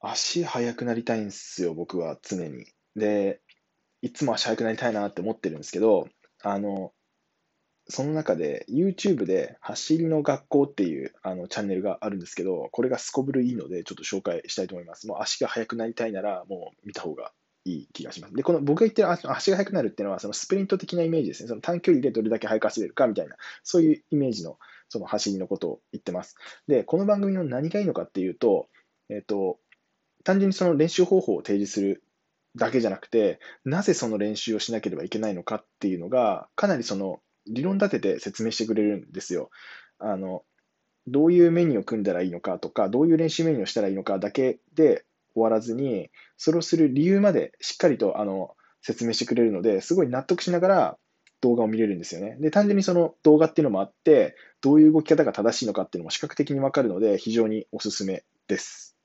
足速くなりたいんですよ、僕は常に。で、いつも足速くなりたいなって思ってるんですけど、あの、その中で YouTube で走りの学校っていうあのチャンネルがあるんですけど、これがすこぶるいいので、ちょっと紹介したいと思います。もう足が速くなりたいなら、もう見た方がいい気がします。で、この僕が言ってる足が速くなるっていうのは、そのスプリント的なイメージですね。その短距離でどれだけ速く走れるかみたいな、そういうイメージのその走りのことを言ってます。で、この番組の何がいいのかっていうと、えっ、と、単純にその練習方法を提示するだけじゃなくて、なぜその練習をしなければいけないのかっていうのが、かなりその理論立てて説明してくれるんですよ。あの、どういうメニューを組んだらいいのかとか、どういう練習メニューをしたらいいのかだけで終わらずに、それをする理由までしっかりとあの説明してくれるので、すごい納得しながら動画を見れるんですよね。で、単純にその動画っていうのもあって、どういう動き方が正しいのかっていうのも視覚的にわかるので、非常におすすめです。